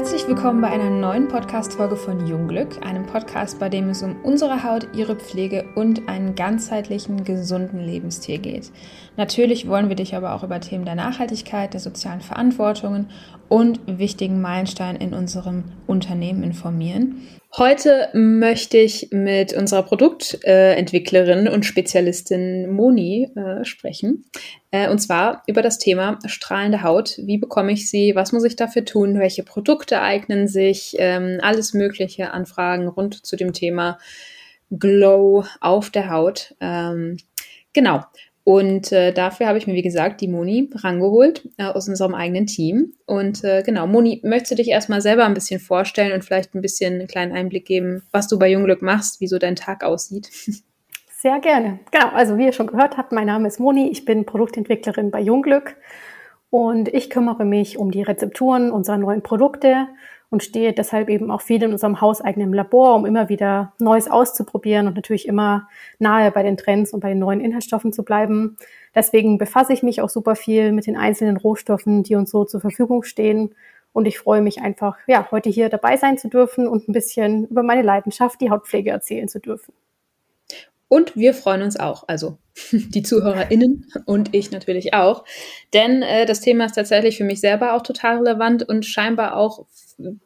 Herzlich willkommen bei einer neuen Podcast-Folge von Jungglück, einem Podcast, bei dem es um unsere Haut, ihre Pflege und einen ganzheitlichen, gesunden Lebensstil geht. Natürlich wollen wir dich aber auch über Themen der Nachhaltigkeit, der sozialen Verantwortungen und wichtigen Meilensteinen in unserem Unternehmen informieren. Heute möchte ich mit unserer Produktentwicklerin und Spezialistin Moni äh, sprechen. Äh, und zwar über das Thema strahlende Haut. Wie bekomme ich sie? Was muss ich dafür tun? Welche Produkte eignen sich? Ähm, alles Mögliche Anfragen rund zu dem Thema Glow auf der Haut. Ähm, genau. Und äh, dafür habe ich mir, wie gesagt, die Moni rangeholt äh, aus unserem eigenen Team. Und äh, genau, Moni, möchtest du dich erstmal selber ein bisschen vorstellen und vielleicht ein bisschen einen kleinen Einblick geben, was du bei Jungglück machst, wie so dein Tag aussieht? Sehr gerne. Genau, also wie ihr schon gehört habt, mein Name ist Moni, ich bin Produktentwicklerin bei Jungglück und ich kümmere mich um die Rezepturen unserer neuen Produkte und stehe deshalb eben auch viel in unserem hauseigenen Labor, um immer wieder Neues auszuprobieren und natürlich immer nahe bei den Trends und bei den neuen Inhaltsstoffen zu bleiben. Deswegen befasse ich mich auch super viel mit den einzelnen Rohstoffen, die uns so zur Verfügung stehen. Und ich freue mich einfach, ja, heute hier dabei sein zu dürfen und ein bisschen über meine Leidenschaft, die Hautpflege erzählen zu dürfen. Und wir freuen uns auch, also die ZuhörerInnen und ich natürlich auch. Denn äh, das Thema ist tatsächlich für mich selber auch total relevant und scheinbar auch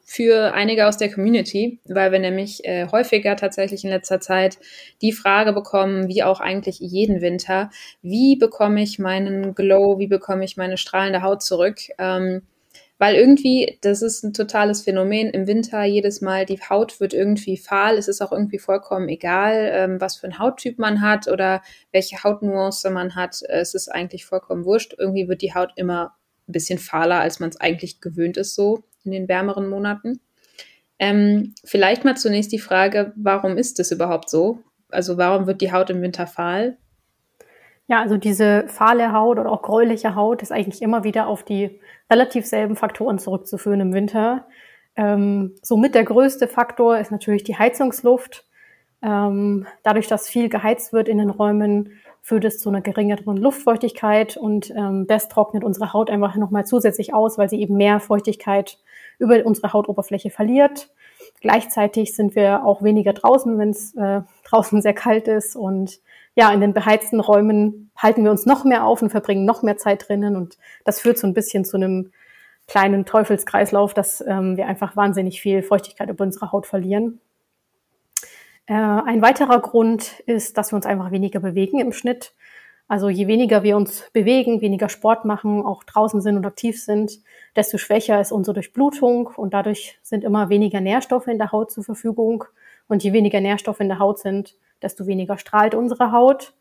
für einige aus der Community, weil wir nämlich äh, häufiger tatsächlich in letzter Zeit die Frage bekommen, wie auch eigentlich jeden Winter, wie bekomme ich meinen Glow, wie bekomme ich meine strahlende Haut zurück? Ähm, weil irgendwie, das ist ein totales Phänomen im Winter, jedes Mal die Haut wird irgendwie fahl. Es ist auch irgendwie vollkommen egal, ähm, was für ein Hauttyp man hat oder welche Hautnuance man hat. Es ist eigentlich vollkommen wurscht. Irgendwie wird die Haut immer ein bisschen fahler, als man es eigentlich gewöhnt ist, so in den wärmeren Monaten. Ähm, vielleicht mal zunächst die Frage, warum ist das überhaupt so? Also warum wird die Haut im Winter fahl? Ja, also diese fahle Haut oder auch gräuliche Haut ist eigentlich immer wieder auf die relativ selben Faktoren zurückzuführen im Winter. Ähm, somit der größte Faktor ist natürlich die Heizungsluft. Ähm, dadurch, dass viel geheizt wird in den Räumen, führt es zu einer geringeren Luftfeuchtigkeit und ähm, das trocknet unsere Haut einfach nochmal zusätzlich aus, weil sie eben mehr Feuchtigkeit über unsere Hautoberfläche verliert. Gleichzeitig sind wir auch weniger draußen, wenn es äh, draußen sehr kalt ist und ja, in den beheizten Räumen halten wir uns noch mehr auf und verbringen noch mehr Zeit drinnen. Und das führt so ein bisschen zu einem kleinen Teufelskreislauf, dass ähm, wir einfach wahnsinnig viel Feuchtigkeit über unsere Haut verlieren. Äh, ein weiterer Grund ist, dass wir uns einfach weniger bewegen im Schnitt. Also je weniger wir uns bewegen, weniger Sport machen, auch draußen sind und aktiv sind, desto schwächer ist unsere Durchblutung und dadurch sind immer weniger Nährstoffe in der Haut zur Verfügung. Und je weniger Nährstoffe in der Haut sind, desto weniger strahlt unsere Haut.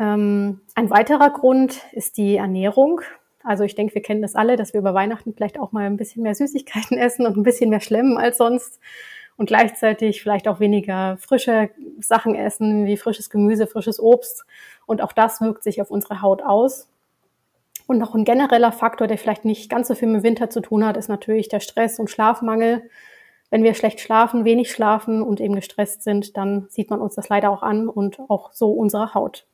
Ähm, ein weiterer Grund ist die Ernährung. Also ich denke, wir kennen das alle, dass wir über Weihnachten vielleicht auch mal ein bisschen mehr Süßigkeiten essen und ein bisschen mehr schlemmen als sonst und gleichzeitig vielleicht auch weniger frische Sachen essen, wie frisches Gemüse, frisches Obst. Und auch das wirkt sich auf unsere Haut aus. Und noch ein genereller Faktor, der vielleicht nicht ganz so viel mit Winter zu tun hat, ist natürlich der Stress und Schlafmangel. Wenn wir schlecht schlafen, wenig schlafen und eben gestresst sind, dann sieht man uns das leider auch an und auch so unsere Haut.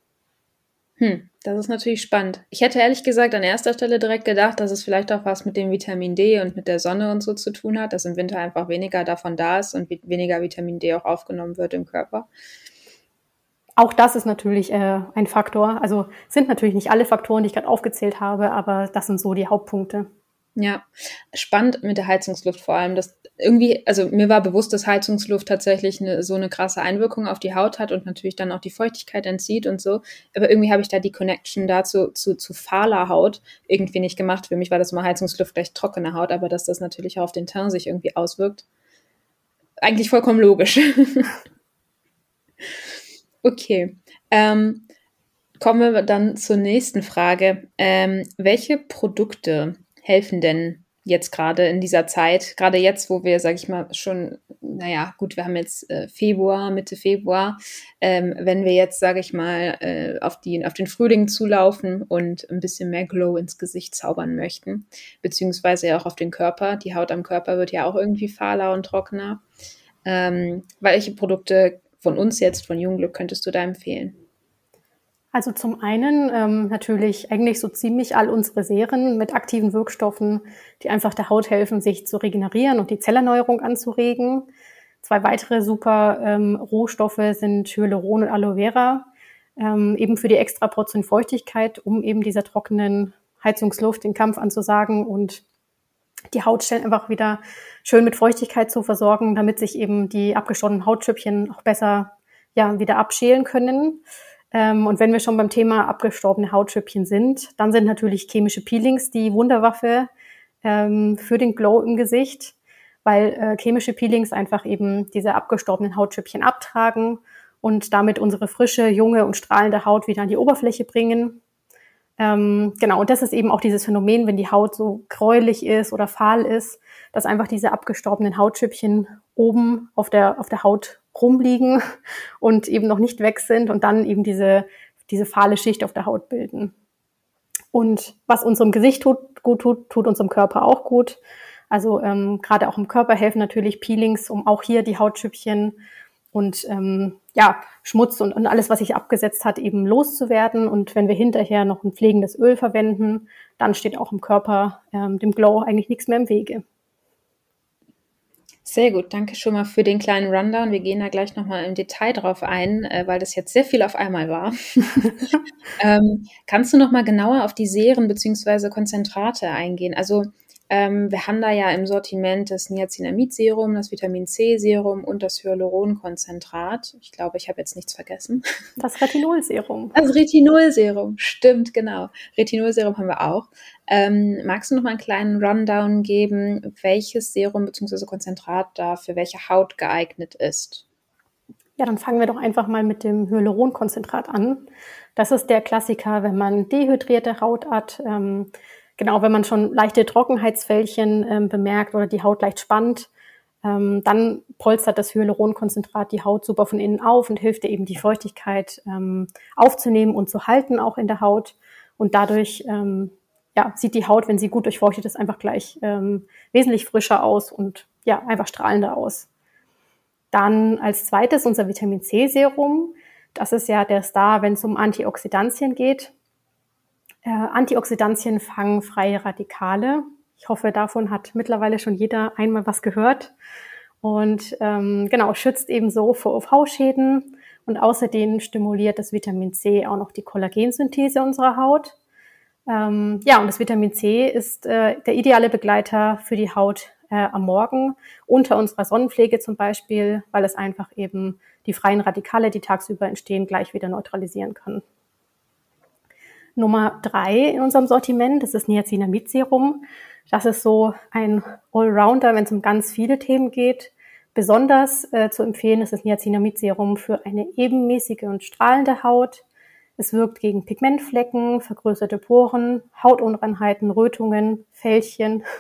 Hm, das ist natürlich spannend. Ich hätte ehrlich gesagt an erster Stelle direkt gedacht, dass es vielleicht auch was mit dem Vitamin D und mit der Sonne und so zu tun hat, dass im Winter einfach weniger davon da ist und weniger Vitamin D auch aufgenommen wird im Körper. Auch das ist natürlich äh, ein Faktor. Also sind natürlich nicht alle Faktoren, die ich gerade aufgezählt habe, aber das sind so die Hauptpunkte. Ja, spannend mit der Heizungsluft vor allem. Dass irgendwie, also mir war bewusst, dass Heizungsluft tatsächlich eine, so eine krasse Einwirkung auf die Haut hat und natürlich dann auch die Feuchtigkeit entzieht und so. Aber irgendwie habe ich da die Connection dazu zu, zu fahler Haut irgendwie nicht gemacht. Für mich war das immer Heizungsluft gleich trockene Haut, aber dass das natürlich auch auf den Teint sich irgendwie auswirkt. Eigentlich vollkommen logisch. okay. Ähm, kommen wir dann zur nächsten Frage. Ähm, welche Produkte helfen denn jetzt gerade in dieser Zeit, gerade jetzt, wo wir, sage ich mal, schon, naja, gut, wir haben jetzt äh, Februar, Mitte Februar, ähm, wenn wir jetzt, sage ich mal, äh, auf, die, auf den Frühling zulaufen und ein bisschen mehr Glow ins Gesicht zaubern möchten, beziehungsweise ja auch auf den Körper, die Haut am Körper wird ja auch irgendwie fahler und trockener. Ähm, welche Produkte von uns jetzt, von Jungglück, könntest du da empfehlen? Also zum einen ähm, natürlich eigentlich so ziemlich all unsere Serien mit aktiven Wirkstoffen, die einfach der Haut helfen, sich zu regenerieren und die Zellerneuerung anzuregen. Zwei weitere super ähm, Rohstoffe sind Hyaluron und Aloe Vera, ähm, eben für die extra Portion Feuchtigkeit, um eben dieser trockenen Heizungsluft den Kampf anzusagen und die Hautstellen einfach wieder schön mit Feuchtigkeit zu versorgen, damit sich eben die abgestorbenen Hautschüppchen auch besser ja, wieder abschälen können. Ähm, und wenn wir schon beim Thema abgestorbene Hautschüppchen sind, dann sind natürlich chemische Peelings die Wunderwaffe ähm, für den Glow im Gesicht, weil äh, chemische Peelings einfach eben diese abgestorbenen Hautschüppchen abtragen und damit unsere frische, junge und strahlende Haut wieder an die Oberfläche bringen. Ähm, genau, und das ist eben auch dieses Phänomen, wenn die Haut so gräulich ist oder fahl ist, dass einfach diese abgestorbenen Hautschüppchen oben auf der, auf der Haut rumliegen und eben noch nicht weg sind und dann eben diese, diese fahle Schicht auf der Haut bilden. Und was unserem Gesicht tut, gut tut, tut unserem Körper auch gut. Also ähm, gerade auch im Körper helfen natürlich Peelings, um auch hier die Hautschüppchen und ähm, ja, Schmutz und, und alles, was sich abgesetzt hat, eben loszuwerden. Und wenn wir hinterher noch ein pflegendes Öl verwenden, dann steht auch im Körper ähm, dem Glow eigentlich nichts mehr im Wege. Sehr gut, danke schon mal für den kleinen Rundown. Wir gehen da gleich nochmal im Detail drauf ein, äh, weil das jetzt sehr viel auf einmal war. ähm, kannst du nochmal genauer auf die Serien bzw. Konzentrate eingehen? Also ähm, wir haben da ja im Sortiment das Niacinamid-Serum, das Vitamin C-Serum und das Hyaluron-Konzentrat. Ich glaube, ich habe jetzt nichts vergessen. Das Retinol-Serum. Das Retinol-Serum, stimmt, genau. Retinol-Serum haben wir auch. Ähm, magst du noch mal einen kleinen Rundown geben, welches Serum bzw. Konzentrat da für welche Haut geeignet ist? Ja, dann fangen wir doch einfach mal mit dem Hyaluron-Konzentrat an. Das ist der Klassiker, wenn man dehydrierte Haut hat. Ähm, genau, wenn man schon leichte Trockenheitsfältchen ähm, bemerkt oder die Haut leicht spannt, ähm, dann polstert das Hyaluronkonzentrat die Haut super von innen auf und hilft ihr eben die Feuchtigkeit ähm, aufzunehmen und zu halten auch in der Haut. Und dadurch ähm, ja, sieht die Haut, wenn sie gut durchfeuchtet ist, einfach gleich ähm, wesentlich frischer aus und ja, einfach strahlender aus. Dann als zweites unser Vitamin C Serum. Das ist ja der Star, wenn es um Antioxidantien geht. Äh, Antioxidantien fangen freie Radikale. Ich hoffe, davon hat mittlerweile schon jeder einmal was gehört. Und ähm, genau, schützt ebenso vor UV-Schäden. Und außerdem stimuliert das Vitamin C auch noch die Kollagensynthese unserer Haut. Ähm, ja, und das Vitamin C ist äh, der ideale Begleiter für die Haut äh, am Morgen, unter unserer Sonnenpflege zum Beispiel, weil es einfach eben die freien Radikale, die tagsüber entstehen, gleich wieder neutralisieren kann. Nummer drei in unserem Sortiment, das ist Niacinamid-Serum. Das ist so ein Allrounder, wenn es um ganz viele Themen geht. Besonders äh, zu empfehlen ist das Niacinamid-Serum für eine ebenmäßige und strahlende Haut. Es wirkt gegen Pigmentflecken, vergrößerte Poren, Hautunreinheiten, Rötungen, Fältchen.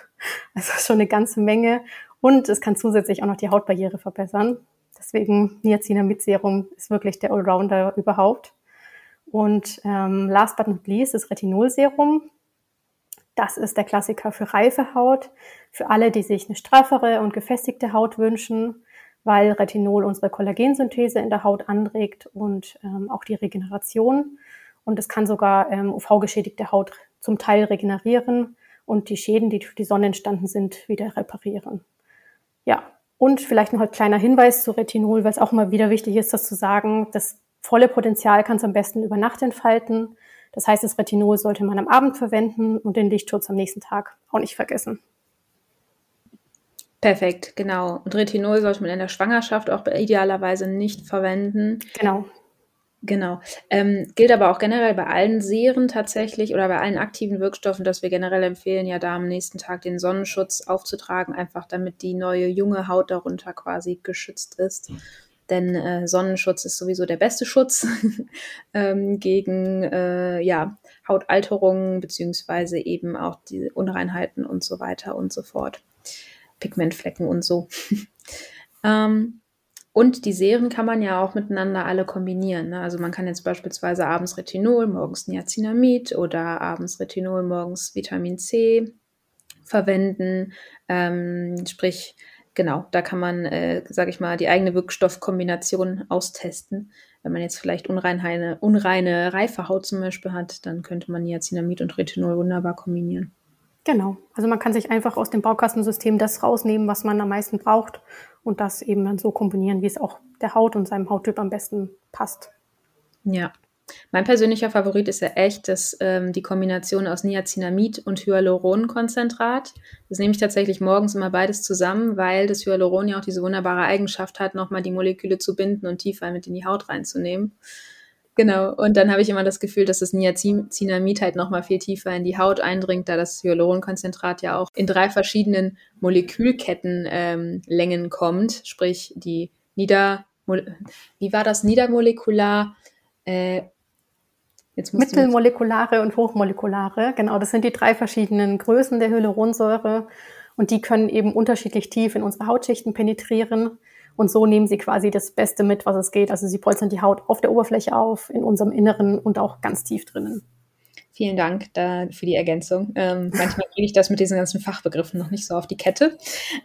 Also schon eine ganze Menge. Und es kann zusätzlich auch noch die Hautbarriere verbessern. Deswegen Niacinamid-Serum ist wirklich der Allrounder überhaupt. Und ähm, last but not least das Retinolserum. Das ist der Klassiker für reife Haut, für alle, die sich eine straffere und gefestigte Haut wünschen, weil Retinol unsere Kollagensynthese in der Haut anregt und ähm, auch die Regeneration. Und es kann sogar ähm, UV-geschädigte Haut zum Teil regenerieren und die Schäden, die durch die Sonne entstanden sind, wieder reparieren. Ja, und vielleicht noch ein kleiner Hinweis zu Retinol, weil es auch immer wieder wichtig ist, das zu sagen, das volle Potenzial kann es am besten über Nacht entfalten. Das heißt, das Retinol sollte man am Abend verwenden und den Lichtschutz am nächsten Tag auch nicht vergessen. Perfekt, genau. Und Retinol sollte man in der Schwangerschaft auch idealerweise nicht verwenden. Genau. Genau. Ähm, gilt aber auch generell bei allen Serien tatsächlich oder bei allen aktiven Wirkstoffen, dass wir generell empfehlen, ja da am nächsten Tag den Sonnenschutz aufzutragen, einfach damit die neue junge Haut darunter quasi geschützt ist denn äh, Sonnenschutz ist sowieso der beste Schutz ähm, gegen äh, ja, Hautalterungen beziehungsweise eben auch die Unreinheiten und so weiter und so fort. Pigmentflecken und so. ähm, und die Serien kann man ja auch miteinander alle kombinieren. Ne? Also man kann jetzt beispielsweise abends Retinol, morgens Niacinamid oder abends Retinol, morgens Vitamin C verwenden. Ähm, sprich, genau, da kann man, äh, sage ich mal, die eigene Wirkstoffkombination austesten. wenn man jetzt vielleicht unreine, unreine reife Haut zum Beispiel hat, dann könnte man Niacinamid und Retinol wunderbar kombinieren. Genau. Also man kann sich einfach aus dem Baukastensystem das rausnehmen, was man am meisten braucht und das eben dann so kombinieren, wie es auch der Haut und seinem Hauttyp am besten passt. Ja. Mein persönlicher Favorit ist ja echt das, ähm, die Kombination aus Niacinamid und Hyaluronkonzentrat. Das nehme ich tatsächlich morgens immer beides zusammen, weil das Hyaluron ja auch diese wunderbare Eigenschaft hat, nochmal die Moleküle zu binden und tiefer mit in die Haut reinzunehmen. Genau, und dann habe ich immer das Gefühl, dass das Niacinamid halt nochmal viel tiefer in die Haut eindringt, da das Hyaluronkonzentrat ja auch in drei verschiedenen Molekülkettenlängen ähm, kommt, sprich die Nieder... Wie war das? Niedermolekular... Äh, Mittelmolekulare und hochmolekulare, genau, das sind die drei verschiedenen Größen der Hyaluronsäure und die können eben unterschiedlich tief in unsere Hautschichten penetrieren. Und so nehmen sie quasi das Beste mit, was es geht. Also sie polstern die Haut auf der Oberfläche auf, in unserem Inneren und auch ganz tief drinnen. Vielen Dank da für die Ergänzung. Ähm, manchmal kriege ich das mit diesen ganzen Fachbegriffen noch nicht so auf die Kette.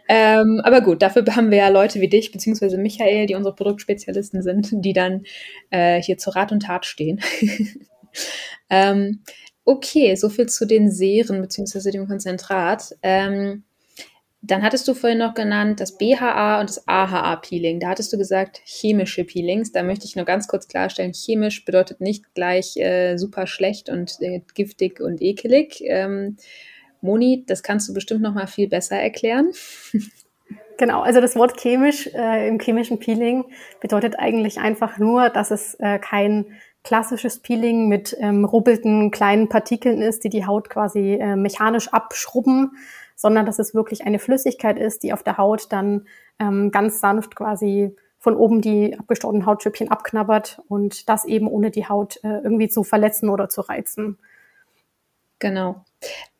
Ähm, aber gut, dafür haben wir ja Leute wie dich, beziehungsweise Michael, die unsere Produktspezialisten sind, die dann äh, hier zur Rat und Tat stehen. ähm, okay, soviel zu den Serien, beziehungsweise dem Konzentrat. Ähm, dann hattest du vorhin noch genannt das BHA und das AHA-Peeling. Da hattest du gesagt chemische Peelings. Da möchte ich nur ganz kurz klarstellen, chemisch bedeutet nicht gleich äh, super schlecht und äh, giftig und ekelig. Ähm, Moni, das kannst du bestimmt noch mal viel besser erklären. Genau, also das Wort chemisch äh, im chemischen Peeling bedeutet eigentlich einfach nur, dass es äh, kein klassisches Peeling mit ähm, rubbelten kleinen Partikeln ist, die die Haut quasi äh, mechanisch abschrubben, sondern dass es wirklich eine Flüssigkeit ist, die auf der Haut dann ähm, ganz sanft quasi von oben die abgestorbenen Hautschüppchen abknabbert und das eben ohne die Haut äh, irgendwie zu verletzen oder zu reizen. Genau.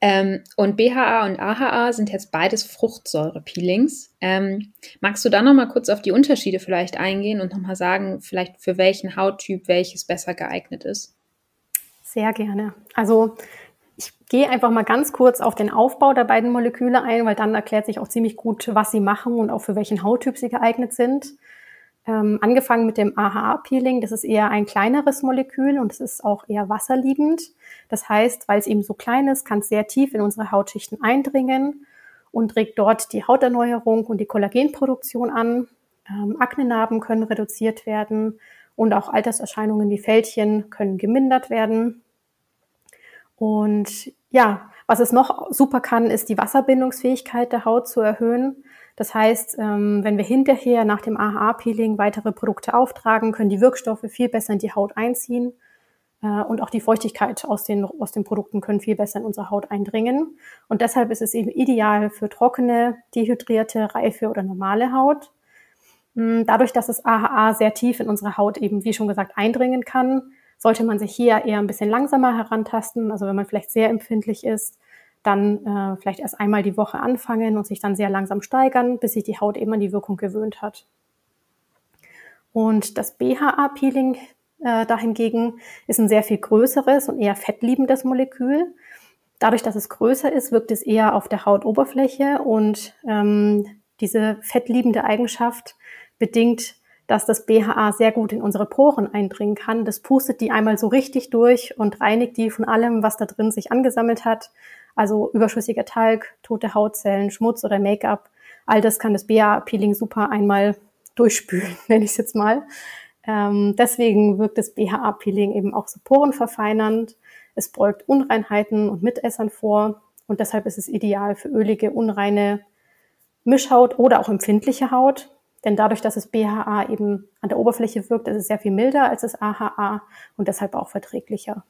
Ähm, und BHA und AHA sind jetzt beides Fruchtsäure-Peelings. Ähm, magst du da noch mal kurz auf die Unterschiede vielleicht eingehen und noch mal sagen, vielleicht für welchen Hauttyp welches besser geeignet ist? Sehr gerne. Also ich gehe einfach mal ganz kurz auf den Aufbau der beiden Moleküle ein, weil dann erklärt sich auch ziemlich gut, was sie machen und auch für welchen Hauttyp sie geeignet sind. Ähm, angefangen mit dem AHA-Peeling, das ist eher ein kleineres Molekül und es ist auch eher wasserliebend. Das heißt, weil es eben so klein ist, kann es sehr tief in unsere Hautschichten eindringen und regt dort die Hauterneuerung und die Kollagenproduktion an. Ähm, Aknenarben können reduziert werden und auch Alterserscheinungen wie Fältchen können gemindert werden. Und ja, was es noch super kann, ist die Wasserbindungsfähigkeit der Haut zu erhöhen. Das heißt, ähm, wenn wir hinterher nach dem AHA-Peeling weitere Produkte auftragen, können die Wirkstoffe viel besser in die Haut einziehen äh, und auch die Feuchtigkeit aus den, aus den Produkten können viel besser in unsere Haut eindringen. Und deshalb ist es eben ideal für trockene, dehydrierte, reife oder normale Haut. Hm, dadurch, dass das AHA sehr tief in unsere Haut eben, wie schon gesagt, eindringen kann, sollte man sich hier eher ein bisschen langsamer herantasten. Also wenn man vielleicht sehr empfindlich ist, dann äh, vielleicht erst einmal die Woche anfangen und sich dann sehr langsam steigern, bis sich die Haut eben an die Wirkung gewöhnt hat. Und das BHA-Peeling äh, dahingegen ist ein sehr viel größeres und eher fettliebendes Molekül. Dadurch, dass es größer ist, wirkt es eher auf der Hautoberfläche und ähm, diese fettliebende Eigenschaft bedingt dass das BHA sehr gut in unsere Poren eindringen kann. Das pustet die einmal so richtig durch und reinigt die von allem, was da drin sich angesammelt hat. Also überschüssiger Talg, tote Hautzellen, Schmutz oder Make-up. All das kann das BHA-Peeling super einmal durchspülen, nenne ich es jetzt mal. Ähm, deswegen wirkt das BHA-Peeling eben auch so porenverfeinernd. Es beugt Unreinheiten und Mitessern vor. Und deshalb ist es ideal für ölige, unreine Mischhaut oder auch empfindliche Haut. Denn dadurch, dass das BHA eben an der Oberfläche wirkt, ist es sehr viel milder als das AHA und deshalb auch verträglicher.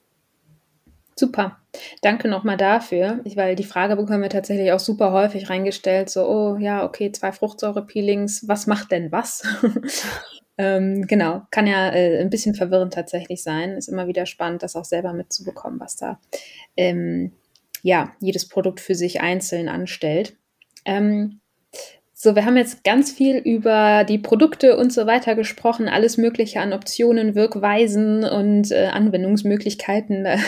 Super. Danke nochmal dafür, weil die Frage bekommen wir tatsächlich auch super häufig reingestellt, so, oh ja, okay, zwei Fruchtsäure-Peelings, was macht denn was? ähm, genau, kann ja äh, ein bisschen verwirrend tatsächlich sein. Ist immer wieder spannend, das auch selber mitzubekommen, was da ähm, ja jedes Produkt für sich einzeln anstellt. Ähm, so, wir haben jetzt ganz viel über die Produkte und so weiter gesprochen, alles Mögliche an Optionen, Wirkweisen und äh, Anwendungsmöglichkeiten äh,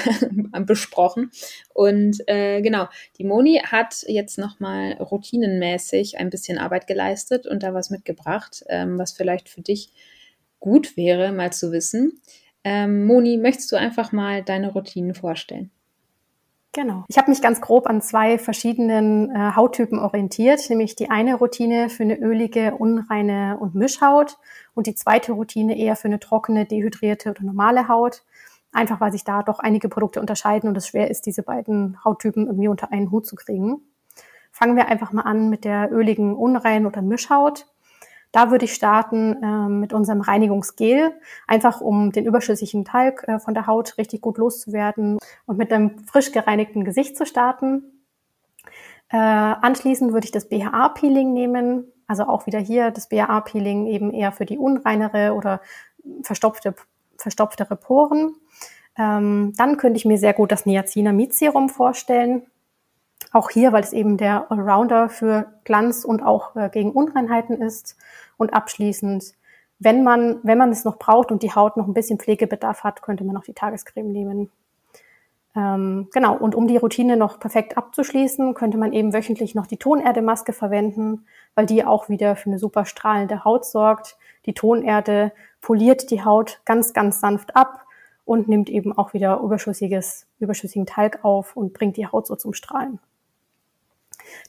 besprochen. Und äh, genau, die Moni hat jetzt nochmal routinenmäßig ein bisschen Arbeit geleistet und da was mitgebracht, ähm, was vielleicht für dich gut wäre, mal zu wissen. Ähm, Moni, möchtest du einfach mal deine Routinen vorstellen? Genau. Ich habe mich ganz grob an zwei verschiedenen äh, Hauttypen orientiert, nämlich die eine Routine für eine ölige, unreine und Mischhaut und die zweite Routine eher für eine trockene, dehydrierte oder normale Haut. Einfach weil sich da doch einige Produkte unterscheiden und es schwer ist, diese beiden Hauttypen irgendwie unter einen Hut zu kriegen. Fangen wir einfach mal an mit der öligen, unreinen oder Mischhaut. Da würde ich starten äh, mit unserem Reinigungsgel, einfach um den überschüssigen Talg äh, von der Haut richtig gut loszuwerden und mit einem frisch gereinigten Gesicht zu starten. Äh, anschließend würde ich das BHA-Peeling nehmen, also auch wieder hier das BHA-Peeling eben eher für die unreinere oder verstopfte, verstopftere Poren. Ähm, dann könnte ich mir sehr gut das Niacinamid-Serum vorstellen. Auch hier, weil es eben der Allrounder für Glanz und auch äh, gegen Unreinheiten ist. Und abschließend, wenn man, wenn man es noch braucht und die Haut noch ein bisschen Pflegebedarf hat, könnte man noch die Tagescreme nehmen. Ähm, genau, und um die Routine noch perfekt abzuschließen, könnte man eben wöchentlich noch die Tonerdemaske verwenden, weil die auch wieder für eine super strahlende Haut sorgt. Die Tonerde poliert die Haut ganz, ganz sanft ab und nimmt eben auch wieder überschüssiges, überschüssigen Talg auf und bringt die Haut so zum Strahlen.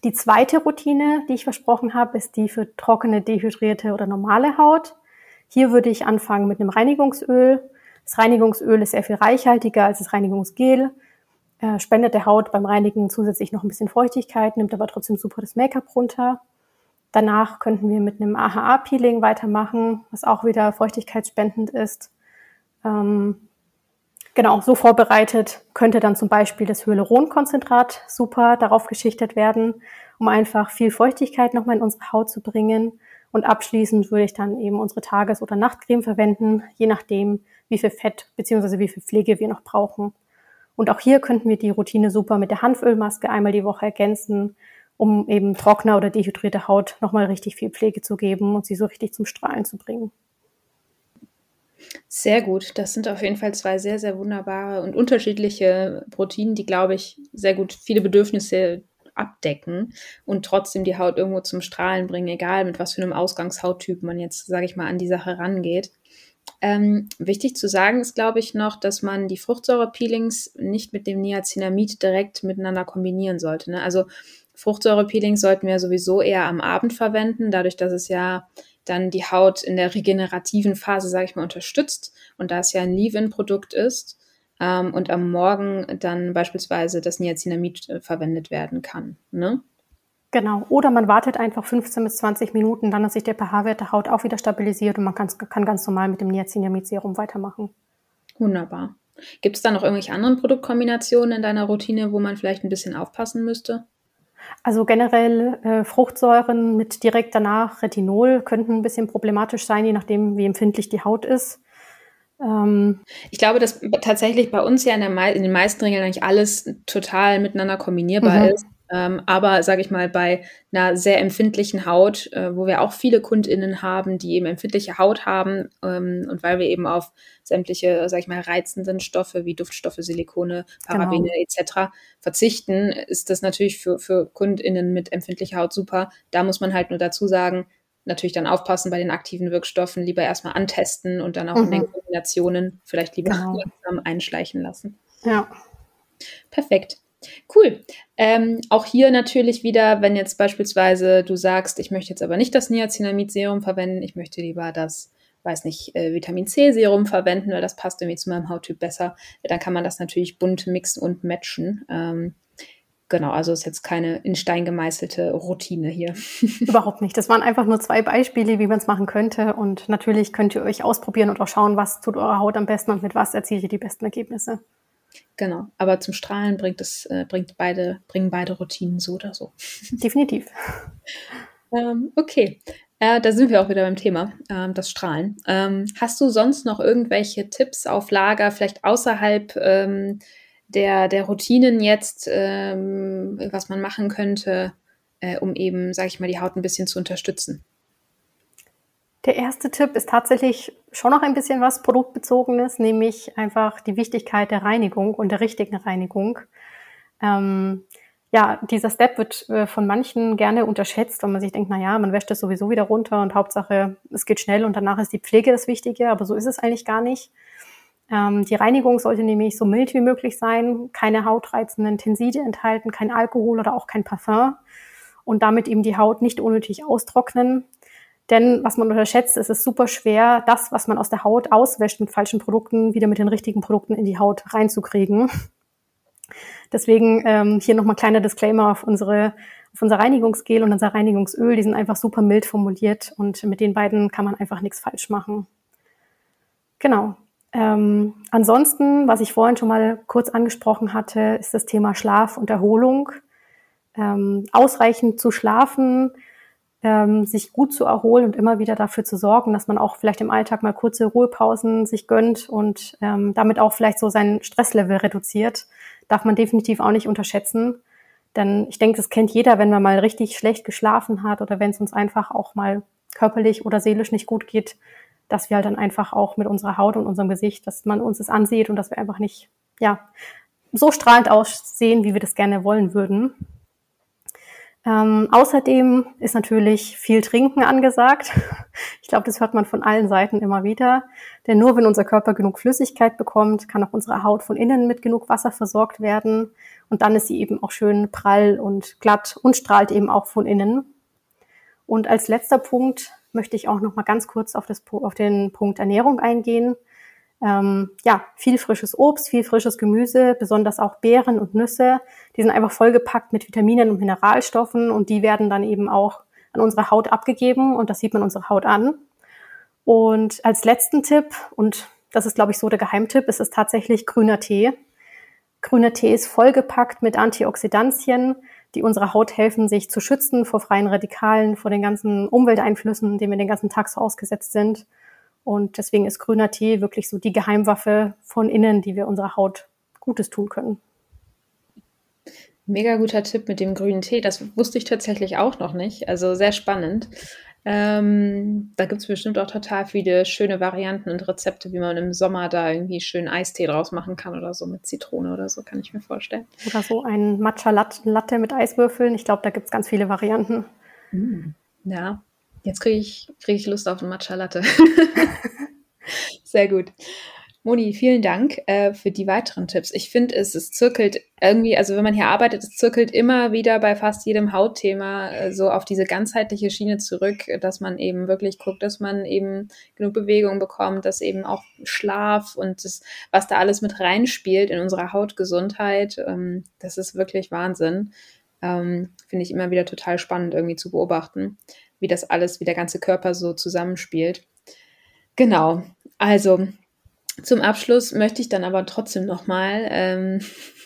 Die zweite Routine, die ich versprochen habe, ist die für trockene, dehydrierte oder normale Haut. Hier würde ich anfangen mit einem Reinigungsöl. Das Reinigungsöl ist sehr viel reichhaltiger als das Reinigungsgel, äh, spendet der Haut beim Reinigen zusätzlich noch ein bisschen Feuchtigkeit, nimmt aber trotzdem super das Make-up runter. Danach könnten wir mit einem AHA-Peeling weitermachen, was auch wieder feuchtigkeitsspendend ist. Ähm, Genau, so vorbereitet könnte dann zum Beispiel das Hyaluronkonzentrat super darauf geschichtet werden, um einfach viel Feuchtigkeit nochmal in unsere Haut zu bringen. Und abschließend würde ich dann eben unsere Tages- oder Nachtcreme verwenden, je nachdem, wie viel Fett bzw. wie viel Pflege wir noch brauchen. Und auch hier könnten wir die Routine super mit der Hanfölmaske einmal die Woche ergänzen, um eben trockene oder dehydrierte Haut nochmal richtig viel Pflege zu geben und sie so richtig zum Strahlen zu bringen. Sehr gut. Das sind auf jeden Fall zwei sehr, sehr wunderbare und unterschiedliche Proteine, die, glaube ich, sehr gut viele Bedürfnisse abdecken und trotzdem die Haut irgendwo zum Strahlen bringen, egal mit was für einem Ausgangshauttyp man jetzt, sage ich mal, an die Sache rangeht. Ähm, wichtig zu sagen ist, glaube ich, noch, dass man die Fruchtsäurepeelings nicht mit dem Niacinamid direkt miteinander kombinieren sollte. Ne? Also Fruchtsäurepeelings sollten wir sowieso eher am Abend verwenden, dadurch, dass es ja dann die Haut in der regenerativen Phase, sage ich mal, unterstützt. Und da es ja ein Leave-In-Produkt ist ähm, und am Morgen dann beispielsweise das Niacinamid äh, verwendet werden kann. Ne? Genau. Oder man wartet einfach 15 bis 20 Minuten, dann hat sich der pH-Wert der Haut auch wieder stabilisiert und man kann, kann ganz normal mit dem Niacinamid-Serum weitermachen. Wunderbar. Gibt es da noch irgendwelche anderen Produktkombinationen in deiner Routine, wo man vielleicht ein bisschen aufpassen müsste? Also generell äh, Fruchtsäuren mit direkt danach Retinol könnten ein bisschen problematisch sein, je nachdem, wie empfindlich die Haut ist. Ähm, ich glaube, dass tatsächlich bei uns ja in, in den meisten Regeln eigentlich alles total miteinander kombinierbar mhm. ist. Ähm, aber sage ich mal, bei einer sehr empfindlichen Haut, äh, wo wir auch viele KundInnen haben, die eben empfindliche Haut haben ähm, und weil wir eben auf sämtliche, sage ich mal, reizenden Stoffe wie Duftstoffe, Silikone, Parabene genau. etc. verzichten, ist das natürlich für, für KundInnen mit empfindlicher Haut super. Da muss man halt nur dazu sagen, natürlich dann aufpassen bei den aktiven Wirkstoffen, lieber erstmal antesten und dann auch mhm. in den mhm. Kombinationen vielleicht lieber genau. einschleichen lassen. Ja. Perfekt. Cool. Ähm, auch hier natürlich wieder, wenn jetzt beispielsweise du sagst, ich möchte jetzt aber nicht das Niacinamid-Serum verwenden, ich möchte lieber das, weiß nicht, äh, Vitamin C-Serum verwenden, weil das passt irgendwie zu meinem Hauttyp besser, dann kann man das natürlich bunt mixen und matchen. Ähm, genau, also ist jetzt keine in Stein gemeißelte Routine hier. Überhaupt nicht. Das waren einfach nur zwei Beispiele, wie man es machen könnte. Und natürlich könnt ihr euch ausprobieren und auch schauen, was tut eure Haut am besten und mit was erzielt ihr die besten Ergebnisse. Genau, aber zum Strahlen bringt es, äh, bringt beide, bringen beide Routinen so oder so. Definitiv. ähm, okay, äh, da sind wir auch wieder beim Thema, ähm, das Strahlen. Ähm, hast du sonst noch irgendwelche Tipps auf Lager, vielleicht außerhalb ähm, der, der Routinen jetzt, ähm, was man machen könnte, äh, um eben, sage ich mal, die Haut ein bisschen zu unterstützen? Der erste Tipp ist tatsächlich schon noch ein bisschen was produktbezogenes, nämlich einfach die Wichtigkeit der Reinigung und der richtigen Reinigung. Ähm, ja, dieser Step wird äh, von manchen gerne unterschätzt, weil man sich denkt, na ja, man wäscht das sowieso wieder runter und Hauptsache, es geht schnell und danach ist die Pflege das Wichtige, aber so ist es eigentlich gar nicht. Ähm, die Reinigung sollte nämlich so mild wie möglich sein, keine hautreizenden Tenside enthalten, kein Alkohol oder auch kein Parfum und damit eben die Haut nicht unnötig austrocknen. Denn was man unterschätzt, ist es super schwer, das, was man aus der Haut auswäscht mit falschen Produkten, wieder mit den richtigen Produkten in die Haut reinzukriegen. Deswegen ähm, hier nochmal kleiner Disclaimer auf unsere auf unser Reinigungsgel und unser Reinigungsöl. Die sind einfach super mild formuliert und mit den beiden kann man einfach nichts falsch machen. Genau. Ähm, ansonsten, was ich vorhin schon mal kurz angesprochen hatte, ist das Thema Schlaf und Erholung. Ähm, ausreichend zu schlafen, ähm, sich gut zu erholen und immer wieder dafür zu sorgen, dass man auch vielleicht im Alltag mal kurze Ruhepausen sich gönnt und ähm, damit auch vielleicht so sein Stresslevel reduziert darf man definitiv auch nicht unterschätzen. Denn ich denke, das kennt jeder, wenn man mal richtig schlecht geschlafen hat oder wenn es uns einfach auch mal körperlich oder seelisch nicht gut geht, dass wir halt dann einfach auch mit unserer Haut und unserem Gesicht, dass man uns das ansieht und dass wir einfach nicht, ja, so strahlend aussehen, wie wir das gerne wollen würden. Ähm, außerdem ist natürlich viel Trinken angesagt. Ich glaube, das hört man von allen Seiten immer wieder. Denn nur wenn unser Körper genug Flüssigkeit bekommt, kann auch unsere Haut von innen mit genug Wasser versorgt werden. Und dann ist sie eben auch schön prall und glatt und strahlt eben auch von innen. Und als letzter Punkt möchte ich auch noch mal ganz kurz auf, das, auf den Punkt Ernährung eingehen ähm, ja, viel frisches Obst, viel frisches Gemüse, besonders auch Beeren und Nüsse. Die sind einfach vollgepackt mit Vitaminen und Mineralstoffen und die werden dann eben auch an unsere Haut abgegeben und das sieht man unsere Haut an. Und als letzten Tipp, und das ist, glaube ich, so der Geheimtipp, ist es tatsächlich grüner Tee. Grüner Tee ist vollgepackt mit Antioxidantien, die unserer Haut helfen, sich zu schützen vor freien Radikalen, vor den ganzen Umwelteinflüssen, denen wir den ganzen Tag so ausgesetzt sind. Und deswegen ist grüner Tee wirklich so die Geheimwaffe von innen, die wir unserer Haut Gutes tun können. Mega guter Tipp mit dem grünen Tee. Das wusste ich tatsächlich auch noch nicht. Also sehr spannend. Ähm, da gibt es bestimmt auch total viele schöne Varianten und Rezepte, wie man im Sommer da irgendwie schön Eistee draus machen kann oder so mit Zitrone oder so, kann ich mir vorstellen. Oder so ein Matcha-Latte mit Eiswürfeln. Ich glaube, da gibt es ganz viele Varianten. Mm, ja, Jetzt kriege ich, krieg ich Lust auf eine Matcha Latte. Sehr gut. Moni, vielen Dank äh, für die weiteren Tipps. Ich finde, es, es zirkelt irgendwie, also wenn man hier arbeitet, es zirkelt immer wieder bei fast jedem Hautthema äh, so auf diese ganzheitliche Schiene zurück, dass man eben wirklich guckt, dass man eben genug Bewegung bekommt, dass eben auch Schlaf und das, was da alles mit reinspielt in unsere Hautgesundheit, ähm, das ist wirklich Wahnsinn. Ähm, finde ich immer wieder total spannend irgendwie zu beobachten wie das alles, wie der ganze Körper so zusammenspielt. Genau, also zum Abschluss möchte ich dann aber trotzdem nochmal ähm,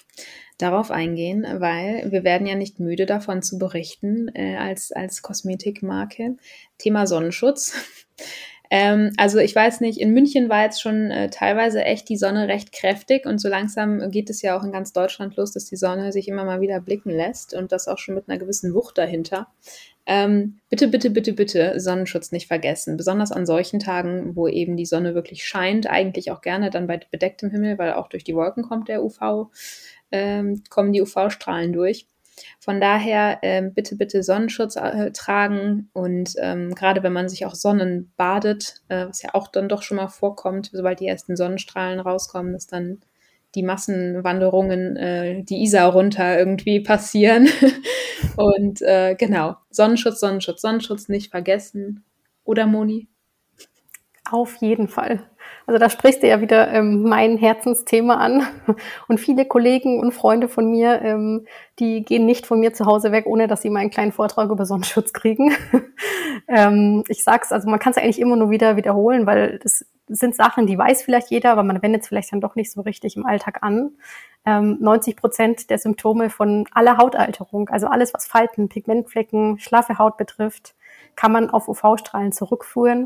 darauf eingehen, weil wir werden ja nicht müde davon zu berichten äh, als, als Kosmetikmarke. Thema Sonnenschutz. Ähm, also ich weiß nicht, in München war jetzt schon äh, teilweise echt die Sonne recht kräftig und so langsam geht es ja auch in ganz Deutschland los, dass die Sonne sich immer mal wieder blicken lässt und das auch schon mit einer gewissen Wucht dahinter. Ähm, bitte, bitte, bitte, bitte Sonnenschutz nicht vergessen. Besonders an solchen Tagen, wo eben die Sonne wirklich scheint, eigentlich auch gerne dann bei bedecktem Himmel, weil auch durch die Wolken kommt der UV, ähm, kommen die UV-Strahlen durch. Von daher ähm, bitte, bitte Sonnenschutz äh, tragen und ähm, gerade wenn man sich auch Sonnen badet, äh, was ja auch dann doch schon mal vorkommt, sobald die ersten Sonnenstrahlen rauskommen, dass dann die Massenwanderungen äh, die Isar runter irgendwie passieren. und äh, genau, Sonnenschutz, Sonnenschutz, Sonnenschutz nicht vergessen. Oder Moni? Auf jeden Fall. Also da sprichst du ja wieder ähm, mein Herzensthema an. Und viele Kollegen und Freunde von mir, ähm, die gehen nicht von mir zu Hause weg, ohne dass sie mal einen kleinen Vortrag über Sonnenschutz kriegen. ähm, ich sag's, also man kann es eigentlich immer nur wieder wiederholen, weil das sind Sachen, die weiß vielleicht jeder, aber man wendet es vielleicht dann doch nicht so richtig im Alltag an. Ähm, 90 Prozent der Symptome von aller Hautalterung, also alles, was Falten, Pigmentflecken, schlaffe Haut betrifft, kann man auf UV-Strahlen zurückführen.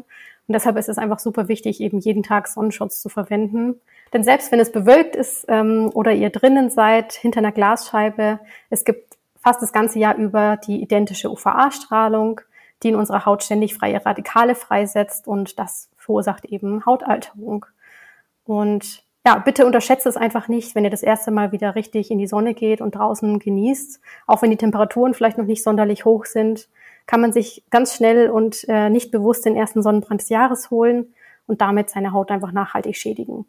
Und deshalb ist es einfach super wichtig, eben jeden Tag Sonnenschutz zu verwenden. Denn selbst wenn es bewölkt ist ähm, oder ihr drinnen seid, hinter einer Glasscheibe, es gibt fast das ganze Jahr über die identische UVA-Strahlung, die in unserer Haut ständig freie Radikale freisetzt und das verursacht eben Hautalterung. Und ja, bitte unterschätzt es einfach nicht, wenn ihr das erste Mal wieder richtig in die Sonne geht und draußen genießt. Auch wenn die Temperaturen vielleicht noch nicht sonderlich hoch sind, kann man sich ganz schnell und äh, nicht bewusst den ersten Sonnenbrand des Jahres holen und damit seine Haut einfach nachhaltig schädigen.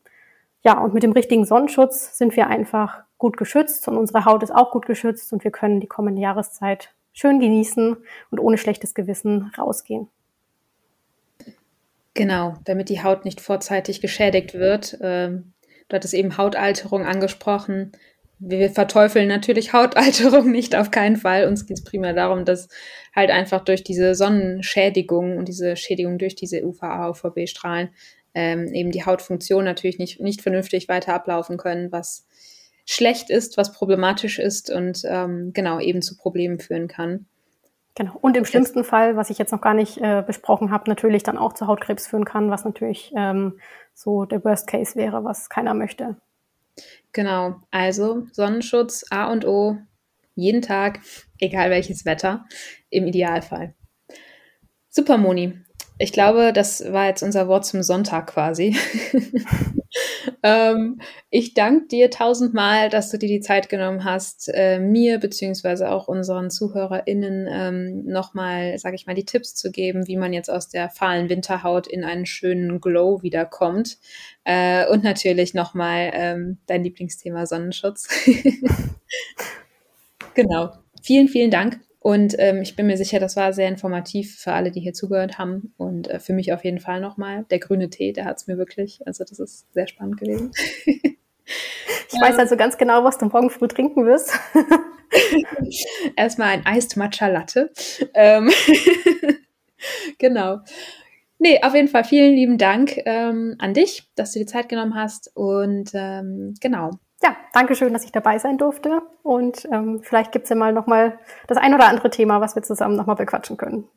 Ja, und mit dem richtigen Sonnenschutz sind wir einfach gut geschützt und unsere Haut ist auch gut geschützt und wir können die kommende Jahreszeit schön genießen und ohne schlechtes Gewissen rausgehen. Genau, damit die Haut nicht vorzeitig geschädigt wird. Ähm, Du hattest eben Hautalterung angesprochen. Wir verteufeln natürlich Hautalterung nicht, auf keinen Fall. Uns geht es primär darum, dass halt einfach durch diese Sonnenschädigung und diese Schädigung durch diese UVA, UVB-Strahlen ähm, eben die Hautfunktion natürlich nicht, nicht vernünftig weiter ablaufen können, was schlecht ist, was problematisch ist und ähm, genau eben zu Problemen führen kann. Genau. Und im schlimmsten Fall, was ich jetzt noch gar nicht äh, besprochen habe, natürlich dann auch zu Hautkrebs führen kann, was natürlich ähm, so der Worst Case wäre, was keiner möchte. Genau. Also Sonnenschutz A und O jeden Tag, egal welches Wetter, im Idealfall. Super, Moni. Ich glaube, das war jetzt unser Wort zum Sonntag quasi. ähm, ich danke dir tausendmal, dass du dir die Zeit genommen hast, äh, mir beziehungsweise auch unseren ZuhörerInnen ähm, nochmal, sage ich mal, die Tipps zu geben, wie man jetzt aus der fahlen Winterhaut in einen schönen Glow wiederkommt. Äh, und natürlich nochmal ähm, dein Lieblingsthema Sonnenschutz. genau. Vielen, vielen Dank. Und ähm, ich bin mir sicher, das war sehr informativ für alle, die hier zugehört haben. Und äh, für mich auf jeden Fall nochmal. Der grüne Tee, der hat es mir wirklich, also das ist sehr spannend gewesen. Ich weiß also ganz genau, was du morgen früh trinken wirst. Erstmal ein Iced Matcha Latte. Ähm genau. Nee, auf jeden Fall vielen lieben Dank ähm, an dich, dass du die Zeit genommen hast. Und ähm, genau, ja, danke schön, dass ich dabei sein durfte. Und ähm, vielleicht gibt's ja mal nochmal das ein oder andere Thema, was wir zusammen nochmal bequatschen können.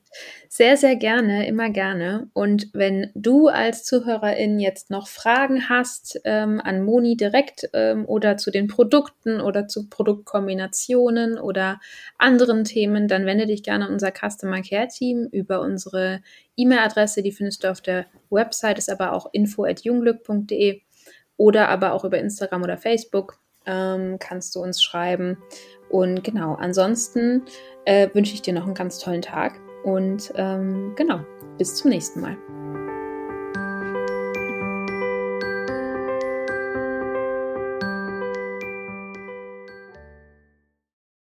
Sehr, sehr gerne, immer gerne. Und wenn du als Zuhörerin jetzt noch Fragen hast ähm, an Moni direkt ähm, oder zu den Produkten oder zu Produktkombinationen oder anderen Themen, dann wende dich gerne an unser Customer Care Team über unsere E-Mail-Adresse. Die findest du auf der Website, ist aber auch info at junglück.de oder aber auch über Instagram oder Facebook ähm, kannst du uns schreiben. Und genau, ansonsten äh, wünsche ich dir noch einen ganz tollen Tag und ähm, genau, bis zum nächsten Mal.